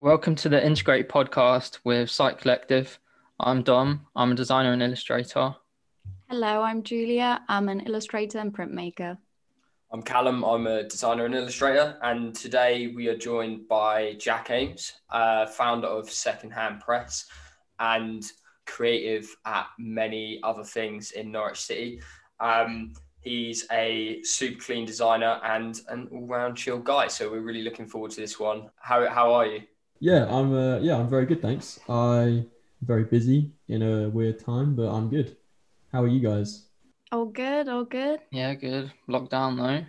Welcome to the Integrate podcast with Site Collective. I'm Dom. I'm a designer and illustrator. Hello, I'm Julia. I'm an illustrator and printmaker. I'm Callum. I'm a designer and illustrator, and today we are joined by Jack Ames, uh, founder of Secondhand Press and creative at many other things in Norwich City. Um, he's a super clean designer and an all-round chill guy. So we're really looking forward to this one. How how are you? Yeah, I'm. Uh, yeah, I'm very good. Thanks. I'm very busy in a weird time, but I'm good. How are you guys? All good, all good. Yeah, good. Lockdown though.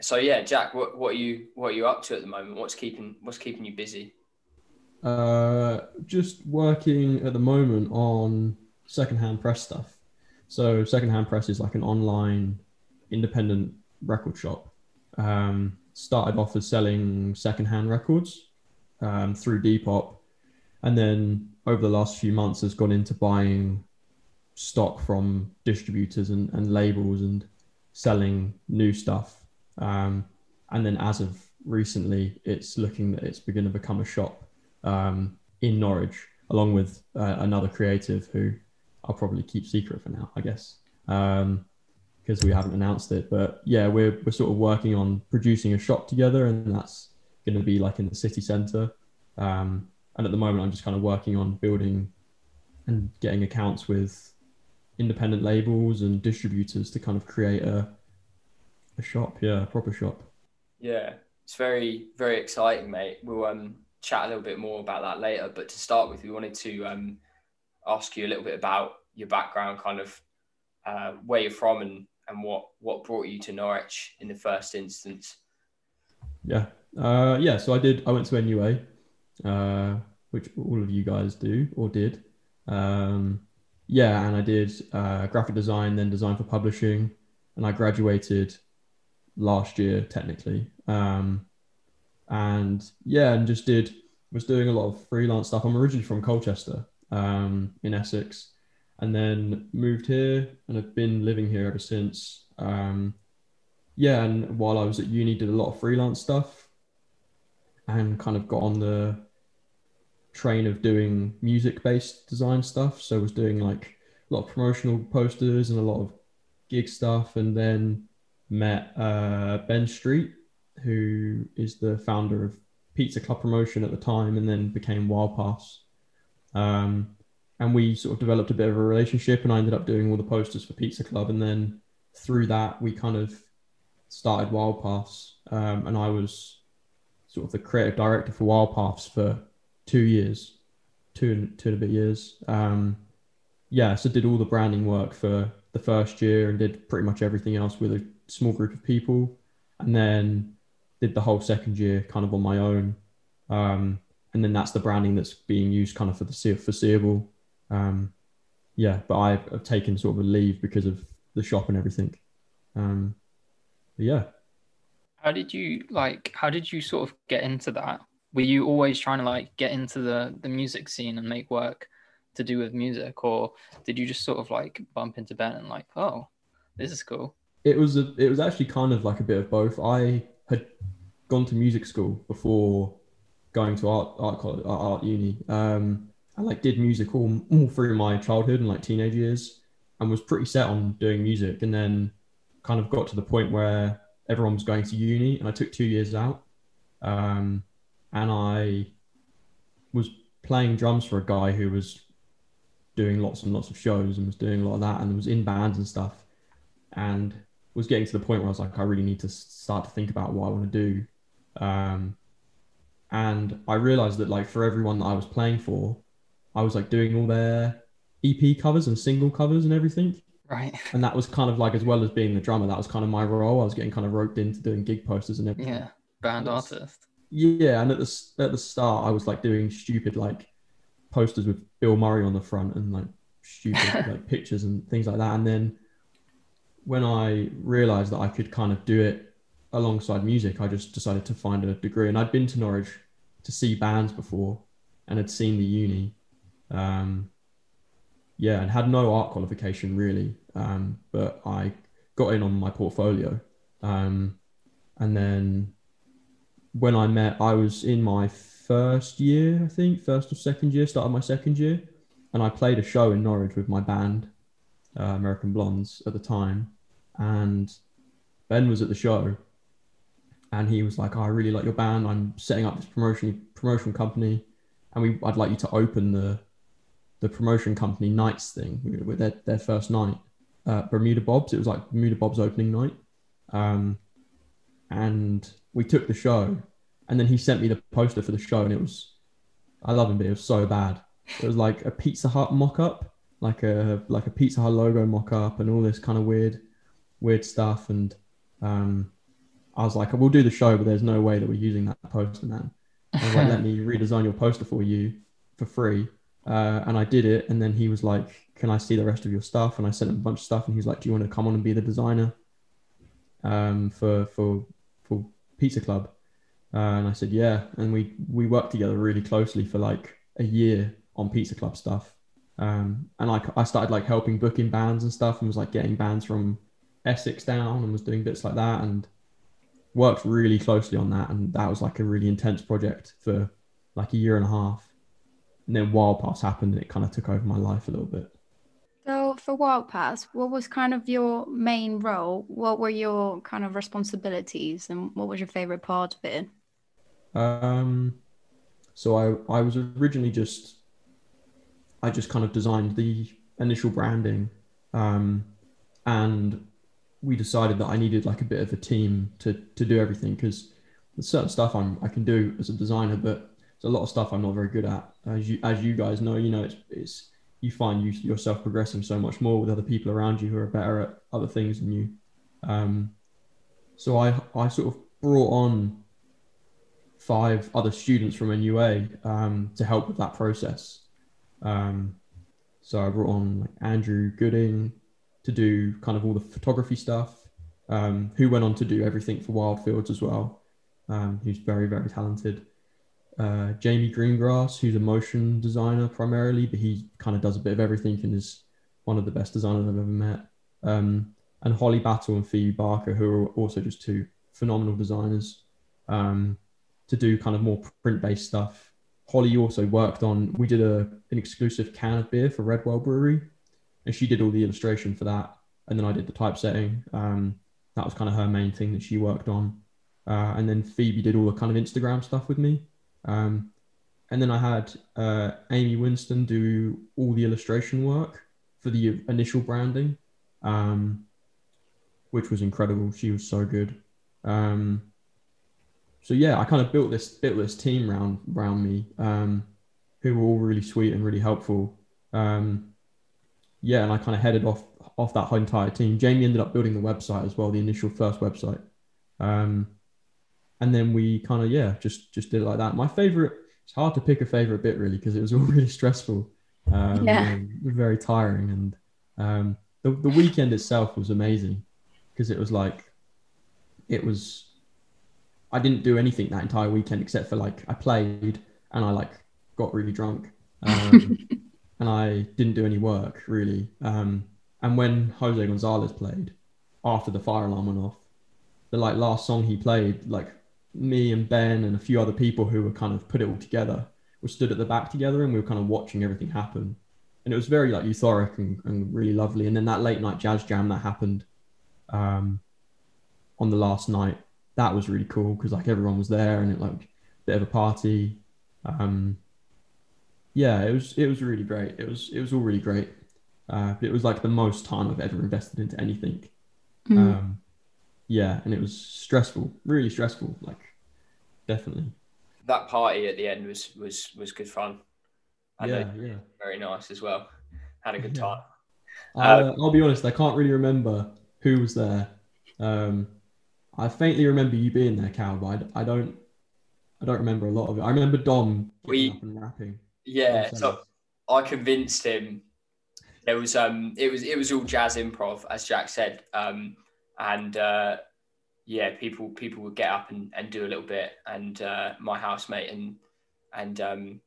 So yeah, Jack, what, what are you what are you up to at the moment? What's keeping what's keeping you busy? Uh, just working at the moment on secondhand press stuff. So secondhand press is like an online independent record shop. Um, started off as selling secondhand records um, through Depop, and then over the last few months has gone into buying stock from distributors and, and labels and selling new stuff. Um, and then as of recently, it's looking that it's beginning to become a shop um, in Norwich, along with uh, another creative who I'll probably keep secret for now, I guess, because um, we haven't announced it. But yeah, we're we're sort of working on producing a shop together, and that's going to be like in the city centre. Um, and at the moment, I'm just kind of working on building and getting accounts with independent labels and distributors to kind of create a a shop, yeah, a proper shop. Yeah, it's very very exciting, mate. We'll um chat a little bit more about that later. But to start with, we wanted to um ask you a little bit about your background, kind of uh, where you're from, and and what what brought you to Norwich in the first instance. Yeah, uh, yeah. So I did. I went to NUA, uh, which all of you guys do or did. Um, yeah, and I did uh, graphic design, then design for publishing, and I graduated last year technically. Um, and yeah, and just did was doing a lot of freelance stuff. I'm originally from Colchester, um, in Essex, and then moved here and have been living here ever since. Um, yeah, and while I was at uni, did a lot of freelance stuff, and kind of got on the train of doing music-based design stuff. So I was doing like a lot of promotional posters and a lot of gig stuff, and then met uh, Ben Street, who is the founder of Pizza Club Promotion at the time, and then became Wild Paths. Um, and we sort of developed a bit of a relationship, and I ended up doing all the posters for Pizza Club. And then through that, we kind of started Wild Paths, um, and I was sort of the creative director for Wild Paths for two years, two two and a bit years. Um, yeah, so did all the branding work for the first year and did pretty much everything else with a small group of people, and then did the whole second year kind of on my own. Um, and then that's the branding that's being used kind of for the foreseeable. Um, yeah, but I've, taken sort of a leave because of the shop and everything. Um, yeah. How did you like? How did you sort of get into that? Were you always trying to like get into the the music scene and make work to do with music, or did you just sort of like bump into Ben and like, oh, this is cool? It was a, it was actually kind of like a bit of both. I had gone to music school before going to art art college, art uni. Um, I like did music all, all through my childhood and like teenage years, and was pretty set on doing music. And then kind of got to the point where everyone was going to uni, and I took two years out. Um, and I was playing drums for a guy who was doing lots and lots of shows and was doing a lot of that and was in bands and stuff and was getting to the point where I was like, I really need to start to think about what I want to do. Um, and I realized that like for everyone that I was playing for, I was like doing all their EP covers and single covers and everything. Right. And that was kind of like as well as being the drummer, that was kind of my role. I was getting kind of roped into doing gig posters and everything. Yeah, band artist. Yeah, and at the at the start, I was like doing stupid like posters with Bill Murray on the front and like stupid like pictures and things like that. And then when I realized that I could kind of do it alongside music, I just decided to find a degree. And I'd been to Norwich to see bands before and had seen the uni. Um, yeah, and had no art qualification really. Um, but I got in on my portfolio. Um, and then when I met, I was in my first year, I think, first or second year, started my second year, and I played a show in Norwich with my band, uh, American Blondes, at the time, and Ben was at the show, and he was like, oh, "I really like your band. I'm setting up this promotion promotion company, and we I'd like you to open the the promotion company nights thing with their, their first night, uh, Bermuda Bob's. It was like Bermuda Bob's opening night, um, and we took the show, and then he sent me the poster for the show, and it was I love him, but it was so bad. It was like a Pizza Hut mock up, like a like a Pizza Hut logo mock up, and all this kind of weird weird stuff, and um, I was like, we'll do the show, but there's no way that we're using that poster, man. I was like, let me redesign your poster for you for free. Uh, and I did it. And then he was like, can I see the rest of your stuff? And I sent him a bunch of stuff. And he's like, do you want to come on and be the designer um, for, for Pizza Club? Uh, and I said, yeah. And we, we worked together really closely for like a year on Pizza Club stuff. Um, and like I started like helping booking bands and stuff and was like getting bands from Essex down and was doing bits like that and worked really closely on that. And that was like a really intense project for like a year and a half. And then Wild Paths happened and it kind of took over my life a little bit. For Wild Paths, what was kind of your main role? What were your kind of responsibilities and what was your favorite part of it? Um, so I, I was originally just, I just kind of designed the initial branding. Um, and we decided that I needed like a bit of a team to to do everything because there's certain stuff I'm I can do as a designer, but there's a lot of stuff I'm not very good at. As you as you guys know, you know it's it's you find you, yourself progressing so much more with other people around you who are better at other things than you. Um, so I I sort of brought on five other students from NUA um, to help with that process. Um, so I brought on like Andrew Gooding, to do kind of all the photography stuff, um, who went on to do everything for Wildfields as well, um, who's very, very talented. Uh, Jamie Greengrass, who's a motion designer primarily, but he kind of does a bit of everything and is one of the best designers I've ever met. Um, and Holly Battle and Phoebe Barker, who are also just two phenomenal designers, um, to do kind of more print based stuff. Holly also worked on, we did a, an exclusive can of beer for Redwell Brewery, and she did all the illustration for that. And then I did the typesetting. Um, that was kind of her main thing that she worked on. Uh, and then Phoebe did all the kind of Instagram stuff with me. Um, and then I had uh, Amy Winston do all the illustration work for the initial branding, um, which was incredible. She was so good. Um, so yeah, I kind of built this built this team around around me, um, who were all really sweet and really helpful. Um, yeah, and I kind of headed off off that whole entire team. Jamie ended up building the website as well, the initial first website. And then we kind of yeah, just just did it like that. My favorite, it's hard to pick a favorite bit really because it was all really stressful, um, yeah, very tiring, and um, the the weekend itself was amazing because it was like, it was. I didn't do anything that entire weekend except for like I played and I like got really drunk. Um, and I didn't do any work really. Um, and when Jose Gonzalez played, after the fire alarm went off, the like last song he played, like me and Ben and a few other people who were kind of put it all together, were stood at the back together and we were kind of watching everything happen. And it was very like euphoric and, and really lovely. And then that late night jazz jam that happened um, on the last night, that was really cool because like everyone was there and it like a bit of a party. Um, yeah, it was it was really great. It was it was all really great. Uh, it was like the most time I've ever invested into anything. Mm. Um, yeah, and it was stressful, really stressful. Like, definitely. That party at the end was was was good fun. And yeah, yeah, very nice as well. Had a good yeah. time. Uh, I'll be honest, I can't really remember who was there. Um, I faintly remember you being there, Cal, but I, I don't, I don't remember a lot of it. I remember Dom we, up and rapping. Yeah, so I convinced him. It was um, it was it was all jazz improv, as Jack said, um, and uh, yeah, people people would get up and, and do a little bit, and uh, my housemate and and um,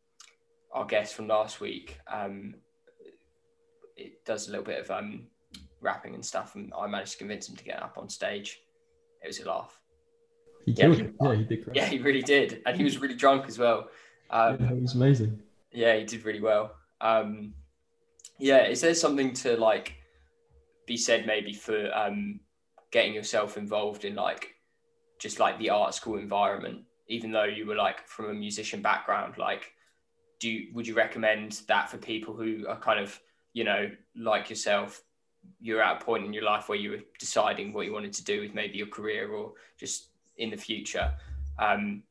our guest from last week, um, it does a little bit of um, rapping and stuff, and I managed to convince him to get up on stage. It was a laugh. He killed yeah, it. Yeah, he did. Yeah, he really did, and he was really drunk as well. Um, yeah, it was amazing. Yeah, he did really well. Um, yeah, is there something to like be said maybe for um, getting yourself involved in like just like the art school environment, even though you were like from a musician background? Like, do you, would you recommend that for people who are kind of you know like yourself? You're at a point in your life where you were deciding what you wanted to do with maybe your career or just in the future. Um,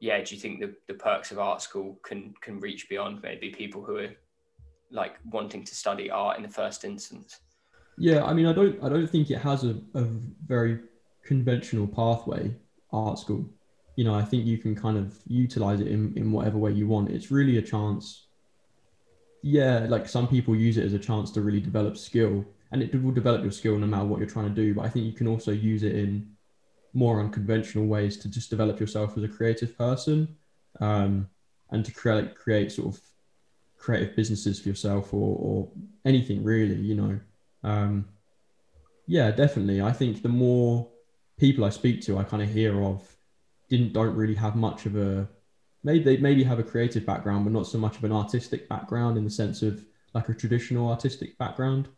yeah, do you think the, the perks of art school can can reach beyond maybe people who are like wanting to study art in the first instance? Yeah, I mean, I don't, I don't think it has a, a very conventional pathway. Art school, you know, I think you can kind of utilize it in in whatever way you want. It's really a chance. Yeah, like some people use it as a chance to really develop skill, and it will develop your skill no matter what you're trying to do. But I think you can also use it in more unconventional ways to just develop yourself as a creative person um, and to create create sort of creative businesses for yourself or, or anything really you know um, yeah definitely i think the more people i speak to i kind of hear of didn't don't really have much of a maybe they maybe have a creative background but not so much of an artistic background in the sense of like a traditional artistic background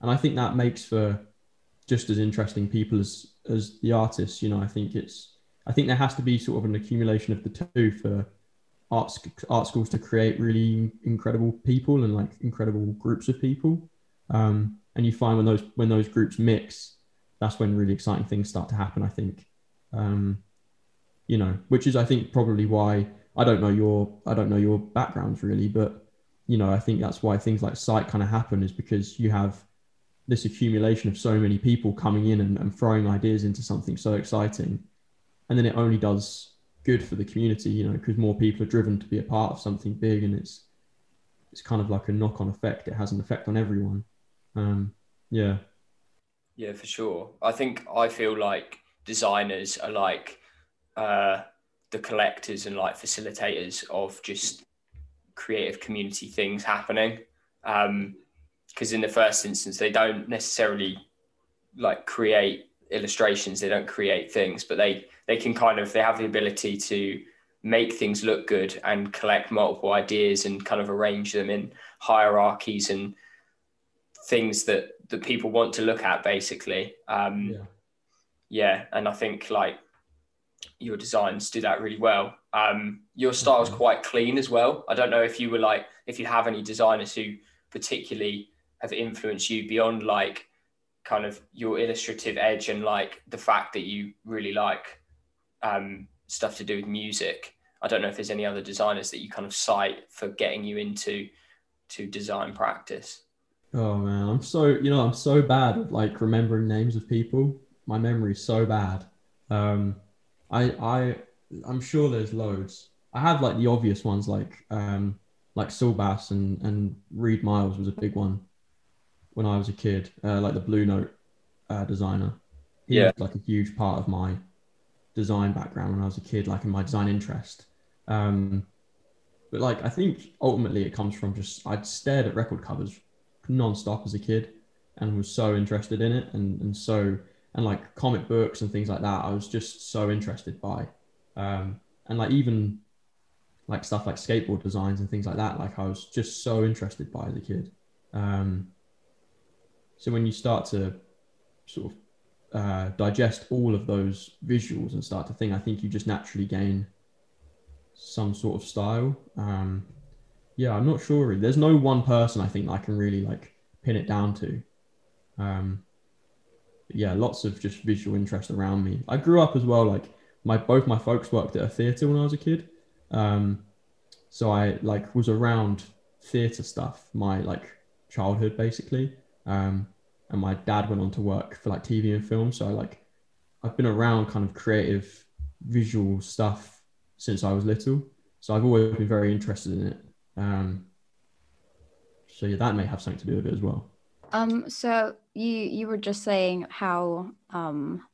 and i think that makes for just as interesting people as as the artists. You know, I think it's I think there has to be sort of an accumulation of the two for art art schools to create really incredible people and like incredible groups of people. Um, and you find when those when those groups mix, that's when really exciting things start to happen. I think, um, you know, which is I think probably why I don't know your I don't know your backgrounds really, but you know I think that's why things like site kind of happen is because you have this accumulation of so many people coming in and, and throwing ideas into something so exciting. And then it only does good for the community you know because more people are driven to be a part of something big and it's it's kind of like a knock-on effect. It has an effect on everyone um yeah. Yeah for sure. I think i feel like designers are like uh the collectors and like facilitators of just creative community things happening. Um because in the first instance they don't necessarily like create illustrations they don't create things but they they can kind of they have the ability to make things look good and collect multiple ideas and kind of arrange them in hierarchies and things that that people want to look at basically. Um yeah, yeah and i think like your designs do that really well. Um your style is quite clean as well. I don't know if you were like if you have any designers who particularly have influenced you beyond like kind of your illustrative edge and like the fact that you really like um, stuff to do with music. I don't know if there's any other designers that you kind of cite for getting you into to design practice. Oh man, I'm so you know I'm so bad at like remembering names of people. My memory's so bad. Um, I I I'm sure there's loads. I have like the obvious ones like um like Saul Bass and and Reid Miles was a big one when I was a kid, uh, like the Blue Note uh, designer. He yeah. was like a huge part of my design background when I was a kid, like in my design interest. Um, but like I think ultimately it comes from just I'd stared at record covers non-stop as a kid and was so interested in it and, and so and like comic books and things like that I was just so interested by um, and like even like stuff like skateboard designs and things like that like I was just so interested by as a kid um, so when you start to sort of uh, digest all of those visuals and start to think, I think you just naturally gain some sort of style. Um, yeah, I'm not sure. There's no one person I think I can really like pin it down to. Um, yeah, lots of just visual interest around me. I grew up as well. Like my both my folks worked at a theater when I was a kid, um, so I like was around theater stuff my like childhood basically. Um, and my dad went on to work for like TV and film. So I like I've been around kind of creative visual stuff since I was little. So I've always been very interested in it. Um, so yeah, that may have something to do with it as well. Um, so you you were just saying how um,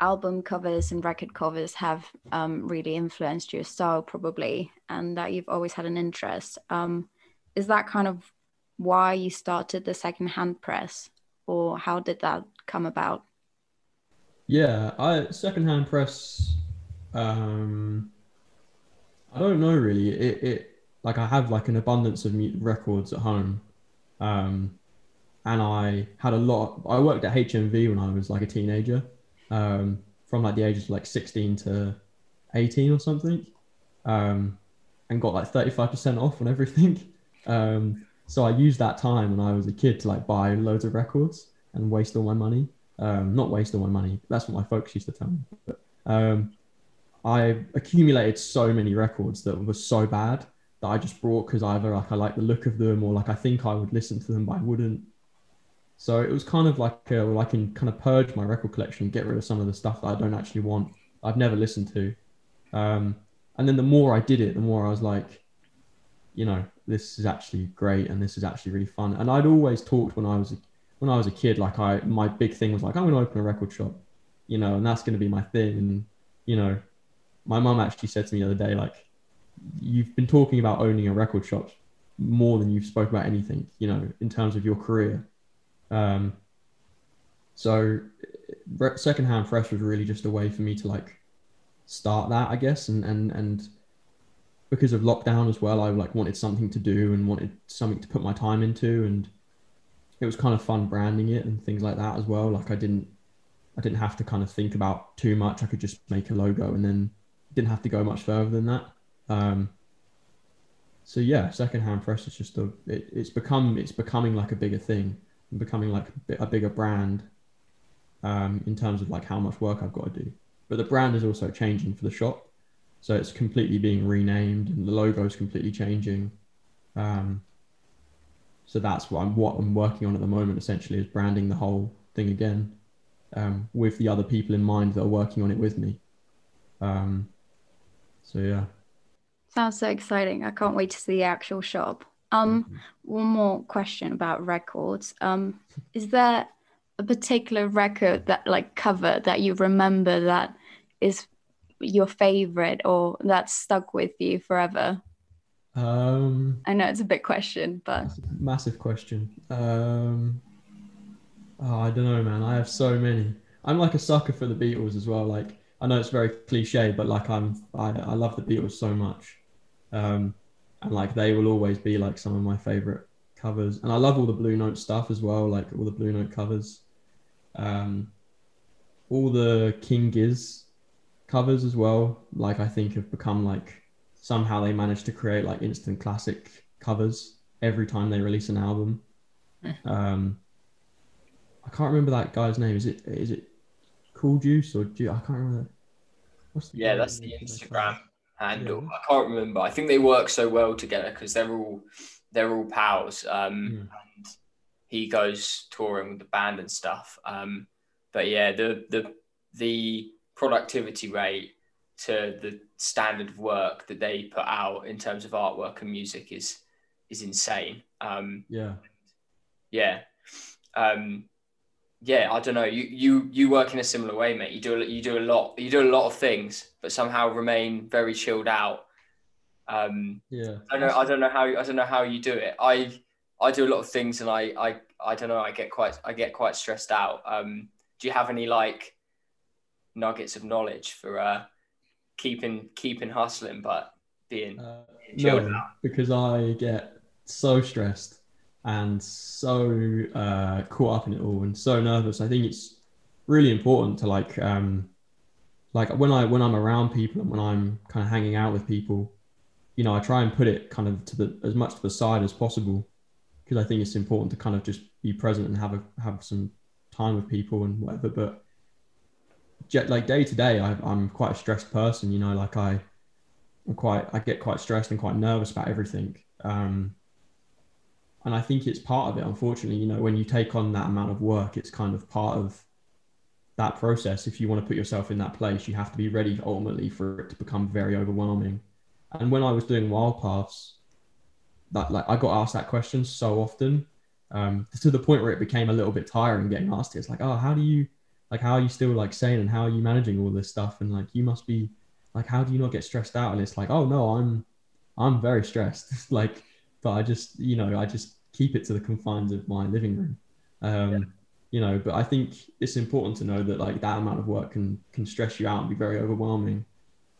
album covers and record covers have um, really influenced your style, probably, and that you've always had an interest. Um, is that kind of why you started the secondhand press or how did that come about? Yeah, I secondhand press. Um, I don't know really. It, it like I have like an abundance of records at home, um, and I had a lot. I worked at HMV when I was like a teenager, um, from like the ages of like sixteen to eighteen or something, um, and got like thirty five percent off on everything. Um, so I used that time when I was a kid to like buy loads of records and waste all my money. Um, not waste all my money. That's what my folks used to tell me. But um, I accumulated so many records that were so bad that I just brought because either like I like the look of them or like I think I would listen to them, but I wouldn't. So it was kind of like uh, well, I can kind of purge my record collection, get rid of some of the stuff that I don't actually want, I've never listened to. Um, and then the more I did it, the more I was like, you know, this is actually great and this is actually really fun. And I'd always talked when I was when I was a kid, like I my big thing was like I'm going to open a record shop, you know, and that's going to be my thing. And you know, my mum actually said to me the other day, like, you've been talking about owning a record shop more than you've spoke about anything, you know, in terms of your career. Um, so secondhand press was really just a way for me to like start that, I guess, and and and because of lockdown as well, I like wanted something to do and wanted something to put my time into, and it was kind of fun branding it and things like that as well. Like I didn't I didn't have to kind of think about too much. I could just make a logo and then didn't have to go much further than that. Um, so yeah, secondhand press is just a it, it's become it's becoming like a bigger thing, becoming like a bigger brand um, in terms of like how much work I've got to do. But the brand is also changing for the shop, so it's completely being renamed and the logo is completely changing. Um, so that's what I'm what I'm working on at the moment. Essentially, is branding the whole thing again um, with the other people in mind that are working on it with me. Um, so yeah. Sounds so exciting. I can't wait to see the actual shop. Um, mm-hmm. one more question about records. Um, is there a particular record that like cover that you remember that is your favorite or that stuck with you forever? Um, I know it's a big question, but massive question. Um, oh, I don't know, man. I have so many. I'm like a sucker for the Beatles as well. Like I know it's very cliche, but like I'm, I, I love the Beatles so much, um, and like they will always be like some of my favorite covers. And I love all the Blue Note stuff as well, like all the Blue Note covers, um, all the King Gizz covers as well. Like I think have become like somehow they managed to create like instant classic covers every time they release an album. Hmm. Um, I can't remember that guy's name. Is it is it Cool Juice or Ju- I can't remember. What's the yeah, that's the Instagram handle. Yeah. I can't remember. I think they work so well together because they're all they're all pals. Um, yeah. and he goes touring with the band and stuff. Um, but yeah, the the the productivity rate to the standard of work that they put out in terms of artwork and music is is insane. Um, yeah, yeah. Um, yeah, I don't know. You you you work in a similar way, mate. You do you do a lot. You do a lot of things, but somehow remain very chilled out. Um, yeah. I don't know. I don't know how. I don't know how you do it. I I do a lot of things, and I I I don't know. I get quite I get quite stressed out. Um, do you have any like nuggets of knowledge for uh, keeping keeping hustling, but being uh, chilled no, out? Because I get so stressed and so uh, caught up in it all and so nervous. I think it's really important to like um, like when I when I'm around people and when I'm kind of hanging out with people, you know, I try and put it kind of to the as much to the side as possible because I think it's important to kind of just be present and have a have some time with people and whatever. But like day to day, I, I'm quite a stressed person. You know, like I, I'm quite I get quite stressed and quite nervous about everything. Um, and I think it's part of it. Unfortunately, you know, when you take on that amount of work, it's kind of part of that process. If you want to put yourself in that place, you have to be ready ultimately for it to become very overwhelming. And when I was doing wild paths, that like I got asked that question so often, um, to the point where it became a little bit tiring getting asked it. It's like, oh, how do you like how are you still like sane and how are you managing all this stuff? And like you must be like, how do you not get stressed out? And it's like, oh no, I'm I'm very stressed. like but I just, you know, I just keep it to the confines of my living room. Um, yeah. You know, but I think it's important to know that like that amount of work can can stress you out and be very overwhelming.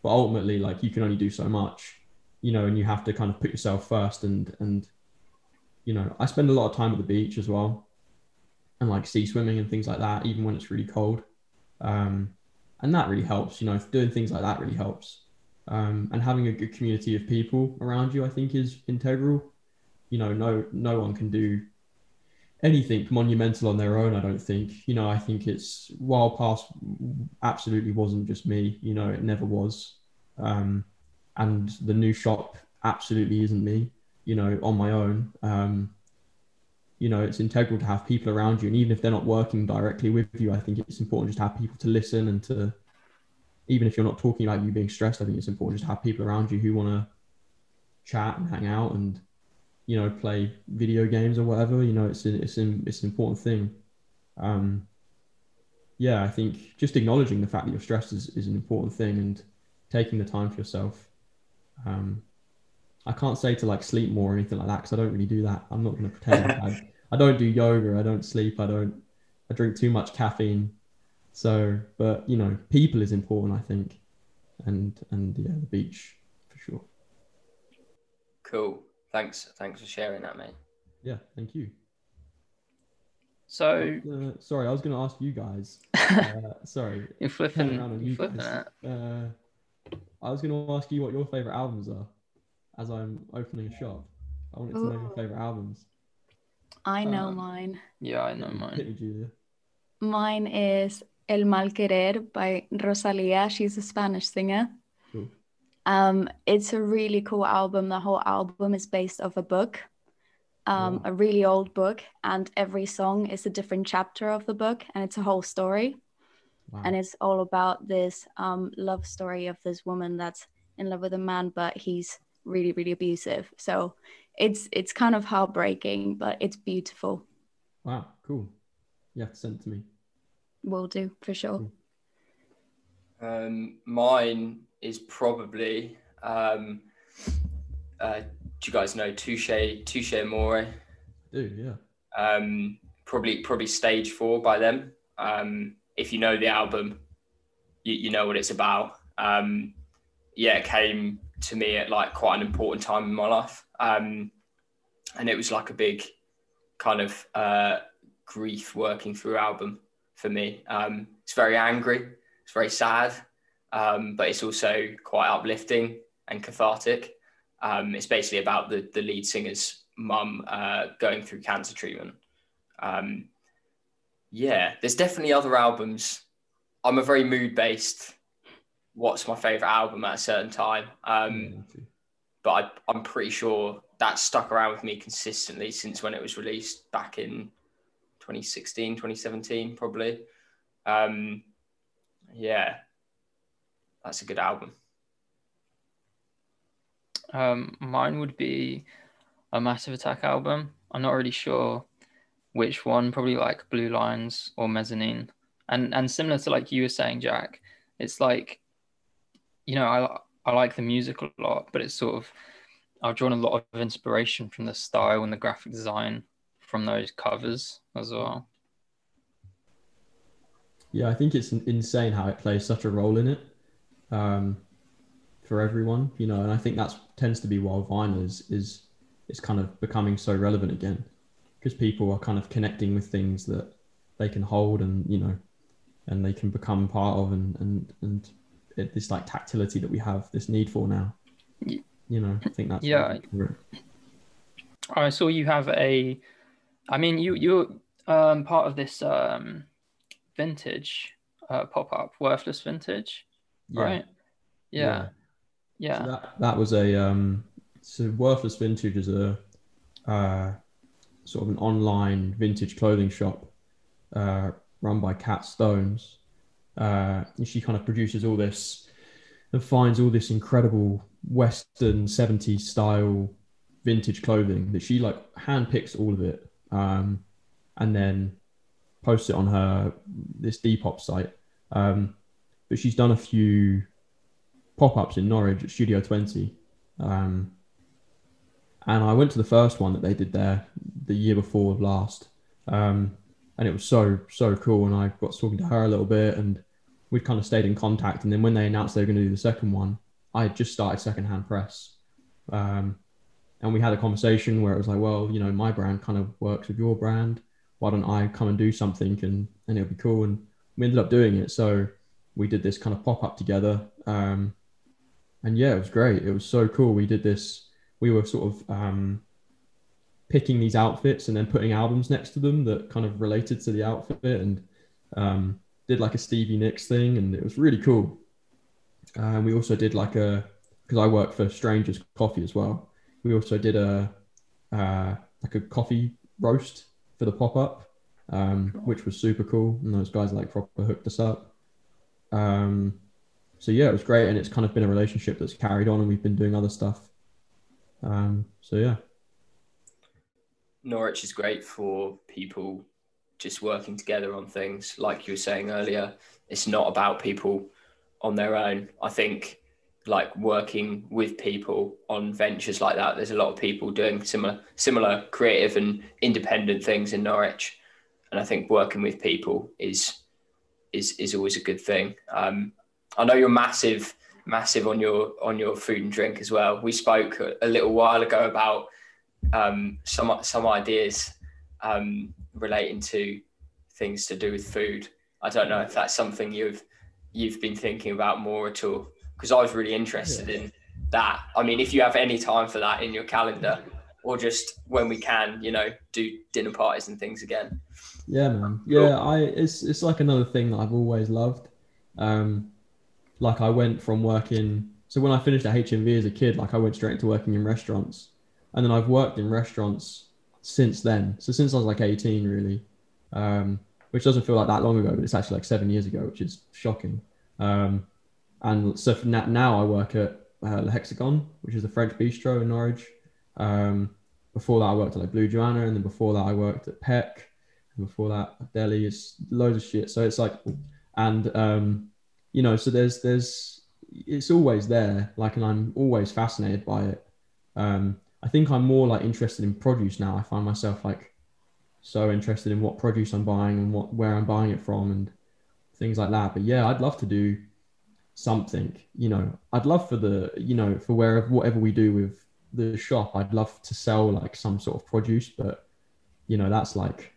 But ultimately, like you can only do so much. you know, and you have to kind of put yourself first and and you know, I spend a lot of time at the beach as well, and like sea swimming and things like that, even when it's really cold, um, and that really helps. You know, doing things like that really helps, um, and having a good community of people around you, I think, is integral. You know, no no one can do anything monumental on their own. I don't think. You know, I think it's Wild Paths absolutely wasn't just me. You know, it never was. Um, and the new shop absolutely isn't me. You know, on my own. Um, you know, it's integral to have people around you, and even if they're not working directly with you, I think it's important just to have people to listen and to. Even if you're not talking about you being stressed, I think it's important just to have people around you who want to chat and hang out and you know play video games or whatever. You know it's a, it's an it's an important thing. Um yeah i think just acknowledging the fact that you're stressed is, is an important thing and taking the time for yourself. Um i can't say to like sleep more or anything like that because i don't really do that. I'm not going to pretend. I, I don't do yoga. I don't sleep. I don't i drink too much caffeine so but you know people is important i think and and yeah the beach for sure Cool. Thanks. Thanks for sharing that, mate. yeah thank you So Uh, sorry, I was going to ask you guys. Uh, sorry, you're turning flipping, around on you're flipping guys. it. Uh, I was going to ask you what your favorite albums are, as I'm opening a shop. I wanted to know your favorite albums. I know Um, mine. Yeah, I know Hit mine. me, Julia. Mine is El Mal Querer by Rosalia. She's a Spanish singer. Cool. Um, it's a really cool album. The whole album is based off a book, um, Wow. a really old book, and every song is a different chapter of the book, and it's a whole story. Wow. And it's all about this um, love story of this woman that's in love with a man, but he's really, really abusive. So it's it's kind of heartbreaking, but it's beautiful. wow, cool. You have to send it to me. Will do for sure. Um, mine is probably. Um, uh, do you guys know Touche Touché Amoré? Dude, yeah. Um, probably probably Stage Four by them. Um, if you know the album, you, you know what it's about. Um, yeah, it came to me at like quite an important time in my life, um, and it was like a big kind of uh, grief working through album for me. Um, it's very angry, it's very sad, um, but it's also quite uplifting and cathartic. Um, it's basically about the the lead singer's mum uh, going through cancer treatment. Um, yeah, there's definitely other albums. I'm a very mood based. What's my favorite album at a certain time? Um, but I, I'm pretty sure that stuck around with me consistently since when it was released back in 2016, 2017, probably. Um, yeah, that's a good album. Um, mine would be a Massive Attack album. I'm not really sure which one. Probably like Blue Lines or Mezzanine. And and similar to like you were saying, Jack, it's like, you know, I I like the music a lot, but it's sort of I've drawn a lot of inspiration from the style and the graphic design from those covers as well. Yeah, I think it's insane how it plays such a role in it um, for everyone, you know, and I think that tends to be why vinyl is is is kind of becoming so relevant again because people are kind of connecting with things that they can hold and you know and they can become part of and and and it, this like tactility that we have this need for now. You know, I think that's Yeah. I saw you have a. I mean, you you're um, part of this um, vintage uh, pop up, worthless vintage, yeah. right? Yeah, yeah. So that that was a um so worthless vintage is a uh sort of an online vintage clothing shop uh run by Kat Stones. Uh and she kind of produces all this and finds all this incredible western 70s style vintage clothing that she like handpicks all of it um and then posts it on her this Depop site. Um but she's done a few pop-ups in Norwich at Studio 20. Um, and I went to the first one that they did there the year before last. Um, and it was so, so cool. And I got talking to her a little bit and we kind of stayed in contact. And then when they announced they were going to do the second one, I had just started secondhand press. Um, and we had a conversation where it was like, well, you know, my brand kind of works with your brand. Why don't I come and do something and and it'll be cool? And we ended up doing it. So we did this kind of pop up together. Um, and yeah, it was great. It was so cool. We did this. We were sort of um, picking these outfits and then putting albums next to them that kind of related to the outfit and um, did like a Stevie Nicks thing, and it was really cool. And uh, we also did like a because I work for Strangers Coffee as well. We also did a uh, like a coffee roast for the pop up, um, which was super cool. And those guys like proper hooked us up. Um, so yeah, it was great, and it's kind of been a relationship that's carried on, and we've been doing other stuff. Um, so yeah. Norwich is great for people just working together on things. Like you were saying earlier, it's not about people on their own. I think like working with people on ventures like that. There's a lot of people doing similar similar creative and independent things in Norwich, and I think working with people is is is always a good thing. Um, I know you're massive massive on your on your food and drink as well. We spoke a, little while ago about um, some some ideas um, relating to things to do with food. I don't know if that's something you've you've been thinking about more at all because I was really interested yeah. in that. I mean, if you have any time for that in your calendar, or just when we can, you know, do dinner parties and things again. Yeah, man. Yeah, I it's it's like another thing that I've always loved. Um, like I went from working. So when I finished at HMV as a kid, like I went straight into working in restaurants, and then I've worked in restaurants since then. So since I was like 18, really, um, which doesn't feel like that long ago, but it's actually like seven years ago, which is shocking. Um, and so now I work at uh, Le Hexagon, which is a French bistro in Norwich. Um, before that, I worked at like Blue Joanna, and then before that, I worked at Peck, and before that, Delhi. is loads of shit. So it's like, and um, you know, so there's there's it's always there. Like, and I'm always fascinated by it. Um, I think I'm more like interested in produce now. I find myself like so interested in what produce I'm buying and what where I'm buying it from and things like that. But yeah, I'd love to do something you know. I'd love for the you know for wherever whatever we do with the shop i'd love to sell like some sort of produce but you know that's like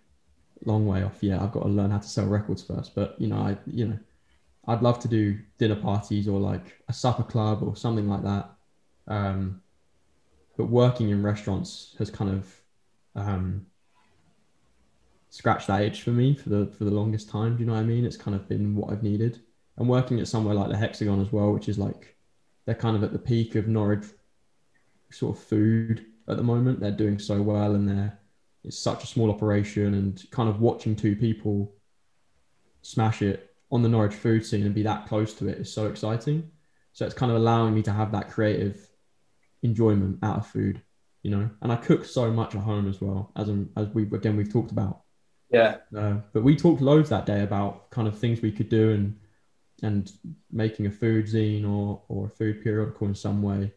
long way off. Yeah i've got to learn how to sell records first but you know i you know i'd love to do dinner parties or like a supper club or something like that. Um but working in restaurants has kind of um scratched that itch for me for the for the longest time do you know what i mean? It's kind of been what i've needed and working at somewhere like the Hexagon as well, which is like they're kind of at the peak of Norwich sort of food at the moment. They're doing so well, and they're it's such a small operation, and kind of watching two people smash it on the Norwich food scene and be that close to it is so exciting. So it's kind of allowing me to have that creative enjoyment out of food, you know. And I cook so much at home as well, as I'm, as we again we've talked about. Yeah. Uh, but we talked loads that day about kind of things we could do and and making a food zine or or a food periodical in some way.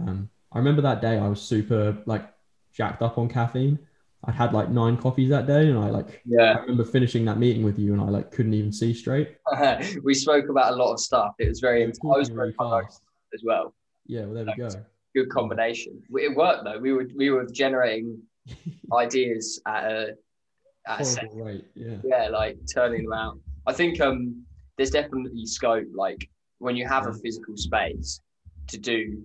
Um, I remember that day I was super like jacked up on caffeine. I'd had like nine coffees that day, and I like yeah. I remember finishing that meeting with you, and I like couldn't even see straight. we spoke about a lot of stuff. It was very. I was very fast as well. Yeah, well there we go. Good combination. It worked though. We were we were generating ideas at a at a rate. Yeah. Yeah, like turning them out. I think um there's definitely scope, like when you have a physical space to do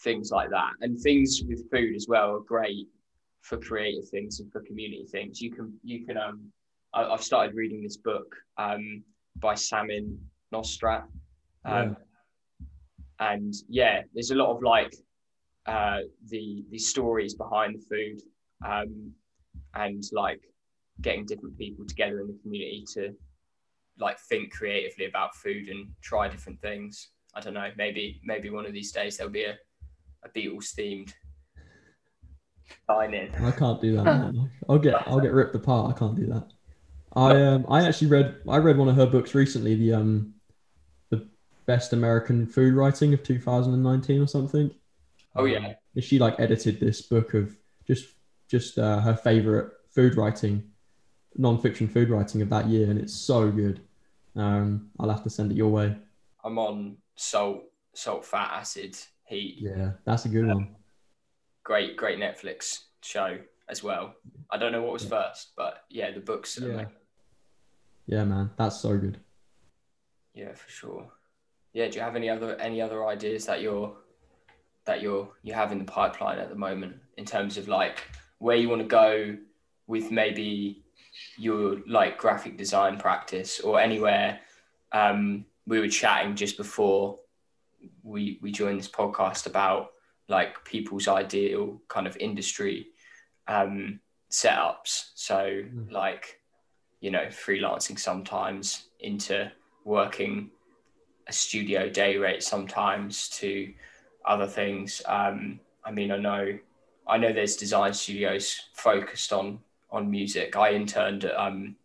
things like that. And things with food as well are great for creative things and for community things. You can, you can, um, I, have started reading this book um, by Samin Nosrat Um, yeah. And yeah, there's a lot of like uh, the the stories behind the food um, and like getting different people together in the community to like think creatively about food and try different things. I don't know. Maybe maybe one of these days there'll be a, a Beatles themed dine in. I can't do that. Man. I'll get I'll get ripped apart. I can't do that. I um I actually read I read one of her books recently. The um the best American food writing of 2019 or something. Oh yeah. Um, she like edited this book of just just uh, her favorite food writing, non-fiction food writing of that year, and it's so good. Um, I'll have to send it your way. I'm on salt, salt, fat, acid, heat. Yeah, that's a good one. great, great Netflix show as well. I don't know what was first, but yeah, the books. Yeah. Yeah, man, that's so good. Yeah, for sure. Yeah, do you have any other any other ideas that you're that you're you have in the pipeline at the moment in terms of like where you want to go with maybe your like graphic design practice or anywhere um, we were chatting just before we we joined this podcast about like people's ideal kind of industry um, setups so mm. like you know freelancing sometimes into working a studio day rate sometimes to other things. Um, I mean, I know, I know there's design studios focused on on music. I interned at um,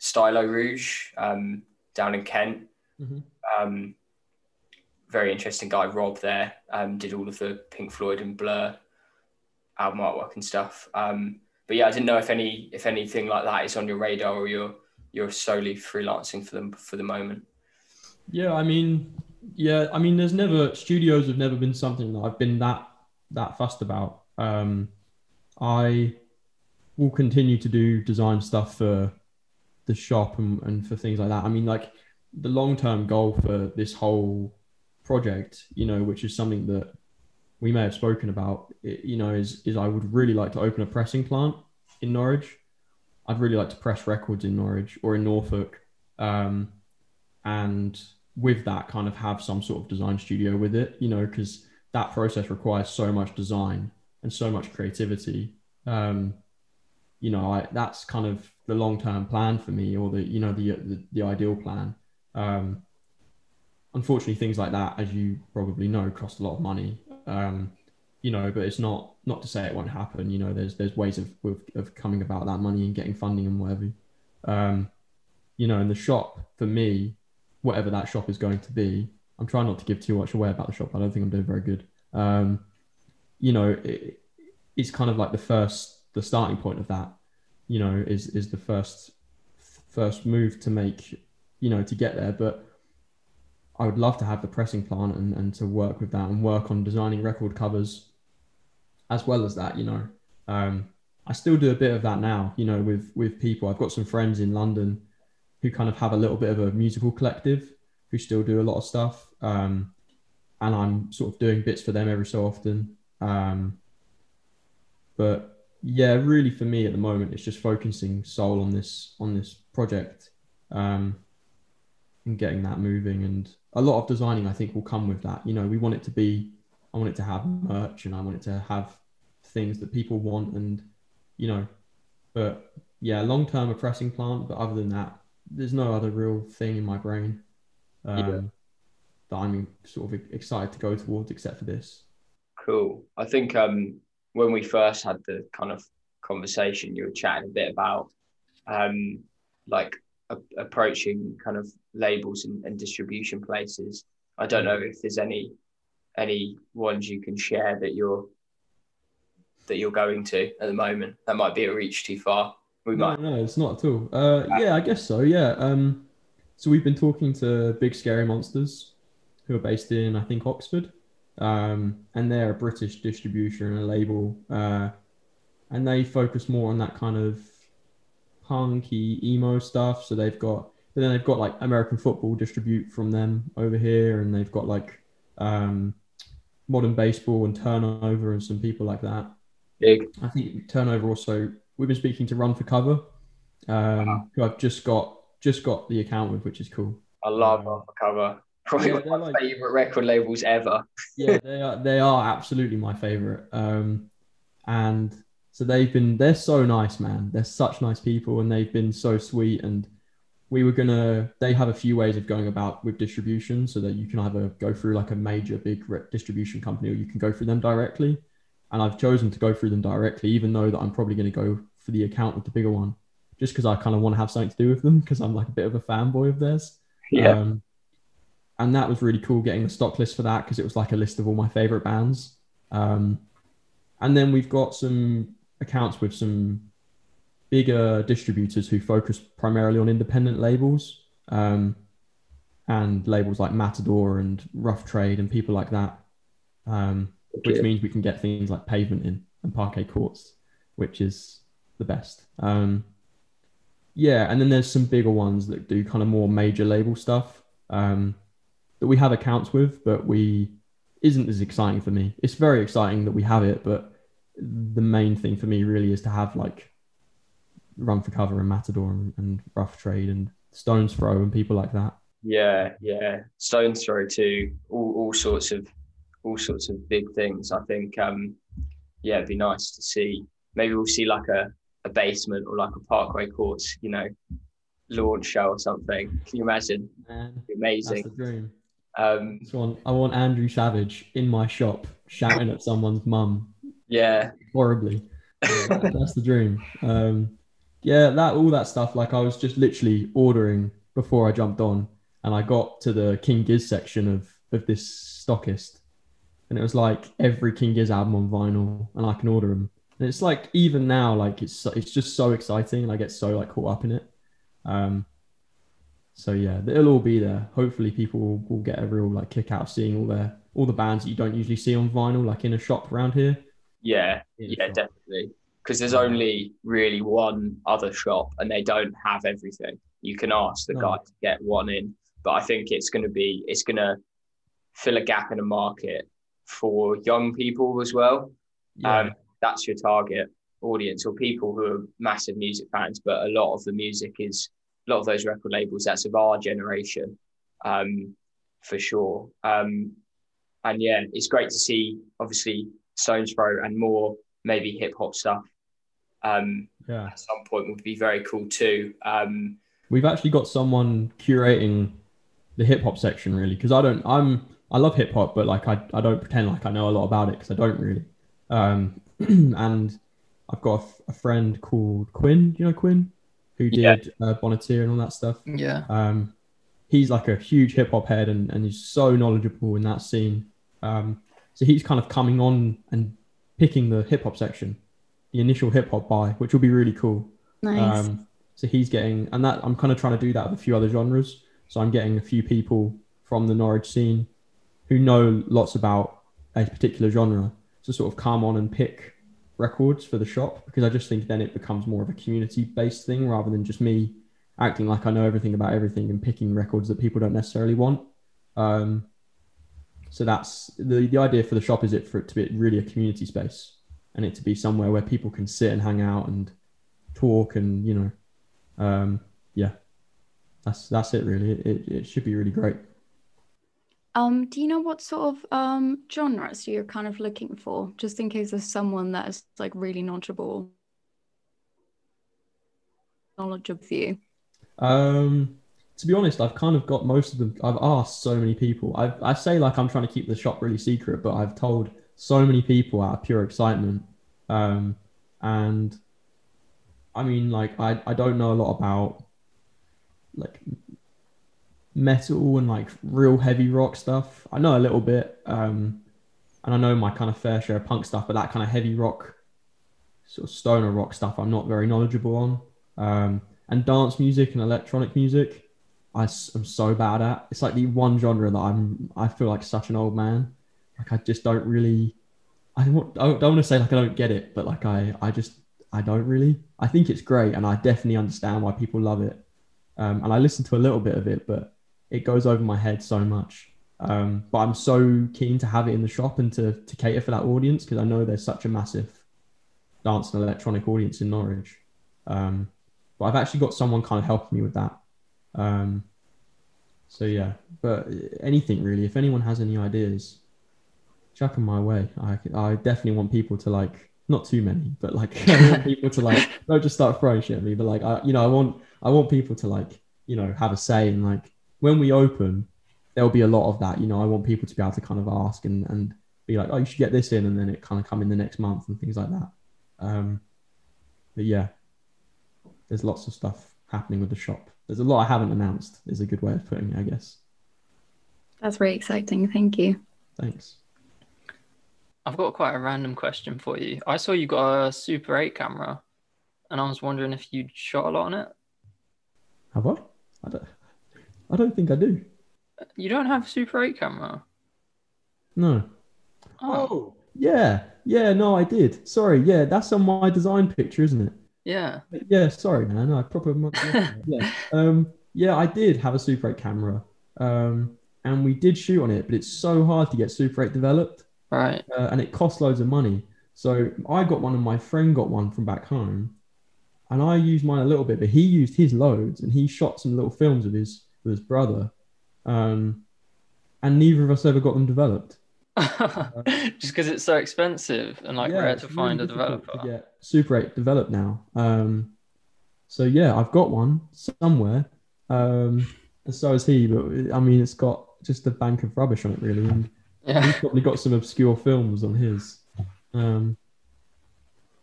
Stylorouge um, down in Kent. Mm-hmm. Um, very interesting guy, Rob. There um, did all of the Pink Floyd and Blur album artwork and stuff. Um, but yeah, I didn't know if any if anything like that is on your radar or you're you're solely freelancing for them for the moment. Yeah, I mean, yeah, I mean, there's never studios have never been something that I've been that that fussed about. Um, I will continue to do design stuff for the shop and, and for things like that. I mean, like the long term goal for this whole project, you know, which is something that we may have spoken about, you know, is is I would really like to open a pressing plant in Norwich. I'd really like to press records in Norwich or in Norfolk, um, and with that kind of have some sort of design studio with it, you know, because that process requires so much design and so much creativity. Um, you know, I, that's kind of the long term plan for me, or the you know the the, the ideal plan. Um, unfortunately, things like that, as you probably know, cost a lot of money. Um, you know, but it's not not to say it won't happen. You know, there's there's ways of of, of coming about that money and getting funding and whatever. Um, you know, in the shop for me, whatever that shop is going to be. I'm trying not to give too much away about the shop. I don't think I'm doing very good. Um, you know, it, it's kind of like the first, the starting point of that. You know, is is the first first move to make, you know, to get there. But I would love to have the pressing plant and, and to work with that and work on designing record covers as well as that, you know. Um, I still do a bit of that now, you know, with with people. I've got some friends in London who kind of have a little bit of a musical collective who still do a lot of stuff. Um, and I'm sort of doing bits for them every so often. Um, but yeah, really for me at the moment, it's just focusing soul on this on this project um, and getting that moving. And a lot of designing, I think, will come with that. You know, we want it to be, I want it to have merch, and I want it to have things that people want, and you know, but yeah, long term a pressing plant. But other than that, there's no other real thing in my brain um, yeah. that I'm sort of excited to go towards except for this. Cool. I think um, when we first had the kind of conversation, you were chatting a bit about um, like a- approaching kind of labels and, and distribution places. I don't know if there's any any ones you can share that you're that you're going to at the moment. That might be a reach too far. We no, might. No, it's not at all. Uh, yeah, I guess so. Yeah. Um, so we've been talking to Big Scary Monsters, who are based in I think Oxford, um, and they're a British distributor and a label, uh, and they focus more on that kind of punky emo stuff. So they've got, but then they've got like American football distribute from them over here, and they've got like um, modern baseball and turnover and some people like that. Big. I think turnover also we've been speaking to Run for Cover, um, wow. who I've just got just got the account with, which is cool. I love Run for Cover. Probably yeah, one of my like, favorite record labels ever. yeah, they are. They are absolutely my favorite. Um, and so they've been. They're so nice, man. They're such nice people, and they've been so sweet. And we were gonna. They have a few ways of going about with distribution, so that you can either go through like a major big distribution company, or you can go through them directly and I've chosen to go through them directly, even though that I'm probably going to go for the account with the bigger one, just because I kind of want to have something to do with them because I'm like a bit of a fanboy of theirs. Yeah. Um, and that was really cool getting the stock list for that because it was like a list of all my favorite bands. Um, and then we've got some accounts with some bigger distributors who focus primarily on independent labels um, and labels like Matador and Rough Trade and people like that. Um, which means we can get things like pavement in and parquet courts, which is the best. Um, yeah, and then there's some bigger ones that do kind of more major label stuff um, that we have accounts with, but we isn't as exciting for me. It's very exciting that we have it, but the main thing for me really is to have like Run for Cover and Matador and, and Rough Trade and Stones Throw and people like that. Yeah, yeah. Stones throw too. All all sorts of all sorts of big things. I think um yeah, it'd be nice to see. Maybe we'll see like a, a Pavement or like a Parquet Courts, you know, launch show or something. Can you imagine? Man, It'd be that's amazing. Um I want Andrew Savage in my shop shouting at someone's mum yeah, horribly. That's the dream. Um, yeah, that all that stuff. Like I was just literally ordering before I jumped on, and I got to the King Gizz section of of this stockist, and it was like every King Gizz album on vinyl, and I can order them. And it's like even now, like it's it's just so exciting, and I get so like caught up in it. Um, so yeah, it'll all be there. Hopefully, people will, will get a real like kick out of seeing all their all the bands that you don't usually see on vinyl, like in a shop around here. yeah, In yeah, definitely. Because there's only really one other shop and they don't have everything. You can ask the No. guy to get one in, but I think it's going to be it's going to fill a gap in the market for young people as well. Yeah. Um, that's your target audience or people who are massive music fans, but a lot of the music is lot of those record labels that's of our generation, um, for sure. Um, and yeah, it's great to see obviously Stones Throw and more maybe hip hop stuff. Um, yeah. at some point would be very cool too. Um, We've actually got someone curating the hip hop section really because I don't I'm I love hip hop but like I, I don't pretend like I know a lot about it because I don't really um and I've got a, f- a friend called Quinn do you know Quinn who Yeah. did uh, Bonneteer and all that stuff Yeah. um he's like a huge hip hop head and, and he's so knowledgeable in that scene um so he's kind of coming on and picking the hip hop section the initial hip hop buy which will be really cool Nice. um, so he's getting, and that I'm kind of trying to do that with a few other genres. So I'm getting a few people from the Norwich scene who know lots about a particular genre to sort of come on and pick records for the shop because I just think then it becomes more of a community based thing rather than just me acting like I know everything about everything and picking records that people don't necessarily want. Um, so that's the the idea for the shop is it for it to be really a community space and it to be somewhere where people can sit and hang out and talk and you know um yeah. That's that's it really. It, it, it should be really great Um, do you know what sort of um genres you're kind of looking for, just in case there's someone that is like really knowledgeable, knowledge of you? um to be honest i've kind of got most of them i've asked so many people. I i say like i'm trying to keep the shop really secret but i've told so many people out of pure excitement. Um and i mean like i i don't know a lot about like metal and like real heavy rock stuff. I know a little bit um and i know my kind of fair share of punk stuff but that kind of heavy rock sort of stoner rock stuff i'm not very knowledgeable on. Um and dance music and electronic music I, am so bad at. It's like the one genre that i'm i feel like such an old man. Like i just don't really i don't, I don't want to say like i don't get it but like i i just i don't really. I think it's great and i definitely understand why people love it. Um, and i listen to a little bit of it but it goes over my head so much um, but i'm so keen to have it in the shop and to, to cater for that audience because i know there's such a massive dance and electronic audience in norwich um, but I've actually got someone kind of helping me with that. Um, so yeah, but anything really. If anyone has any ideas, chuck them my way. I I definitely want people to like not too many, but like I want people to like don't just start throwing shit at me, but like I you know I want I want people to like you know have a say and like when we open, there'll be a lot of that. You know I want people to be able to kind of ask and and be like oh you should get this in and then it kind of come in the next month and things like that. Um, but yeah, there's lots of stuff happening with the shop. There's a lot I haven't announced. Is a good way of putting it, I guess. That's very exciting. Thank you. Thanks. I've got quite a random question for you. I saw you got a Super 8 camera, and I was wondering if you'd shot a lot on it. Have I? I don't. I don't think I do. You don't have a Super 8 camera? No. Oh, Yeah, yeah, no, I did. Sorry, yeah, that's on my design picture, isn't it? Yeah. Yeah, sorry, man. I proper yeah. Um, yeah, I did have a Super 8 camera. Um, and we did shoot on it, but it's so hard to get Super 8 developed, Right. uh, and it costs loads of money. So I got one, and my friend got one from back home, and I used mine a little bit, but he used his loads, and he shot some little films of his with his brother, um, and neither of us ever got them developed. Just because it's so expensive and like Yeah, rare to really find a developer. Get Super 8 developed now. Um, so yeah, I've got one somewhere. Um, and so has he, but I mean, it's got just a bank of rubbish on it, really. And Yeah. he's probably got some obscure films on his. Um,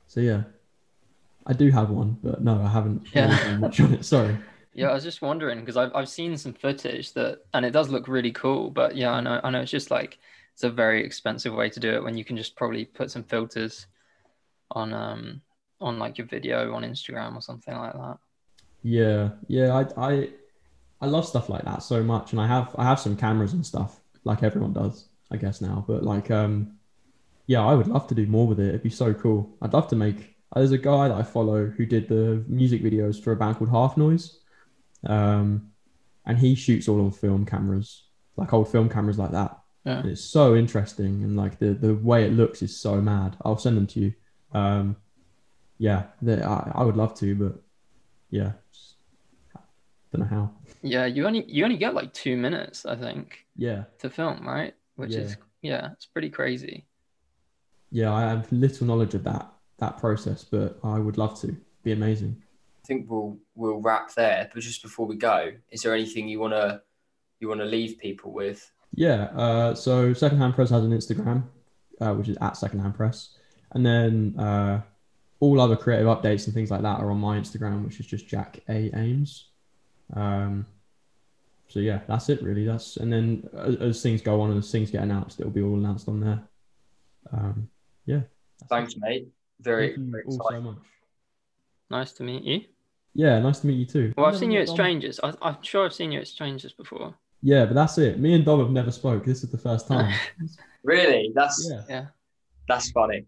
so yeah, I do have one, but no, I haven't Yeah. done much on it. Sorry. Yeah, I was just wondering because I've I've seen some footage that and it does look really cool, but yeah, I know I know it's just like it's a very expensive way to do it when you can just probably put some filters on um on like your video on Instagram or something like that. Yeah, yeah, I, I, I love stuff like that so much, and I have, I have some cameras and stuff, like everyone does, I guess now. But like, um, yeah, I would love to do more with it. It'd be so cool. I'd love to make. There's a guy that I follow who did the music videos for a band called HalfNoise, um, and he shoots all on film cameras, like old film cameras like that. Yeah. And it's so interesting, and like the the way it looks is so mad. I'll send them to you. Um, yeah, the, I, I would love to, but yeah, just don't know how. Yeah, you only you only get like two minutes, I think, Yeah, to film, right? Which Yeah. is yeah, it's pretty crazy. yeah, I have little knowledge of that that process, but I would love to. Be amazing. I think we'll we'll wrap there. But just before we go, is there anything you wanna you wanna leave people with? Yeah. Uh, so Secondhand Press has an Instagram, uh, which is at Secondhand Press, and then uh, all other creative updates and things like that are on my Instagram, which is just Jack A Ames. Um, so yeah, that's it really. That's and then as, as things go on and as things get announced, it'll be all announced on there. Um, yeah. that's it. Thanks, mate. Very, Thank you very all so much. Nice to meet you. Yeah, nice to meet you too. Well, I've Never seen you at Dom. Strangers. I, I'm sure I've seen you at Strangers before. Yeah, but that's it. Me and Dom have never spoke. This is the first time. Really? That's yeah. Yeah. that's funny.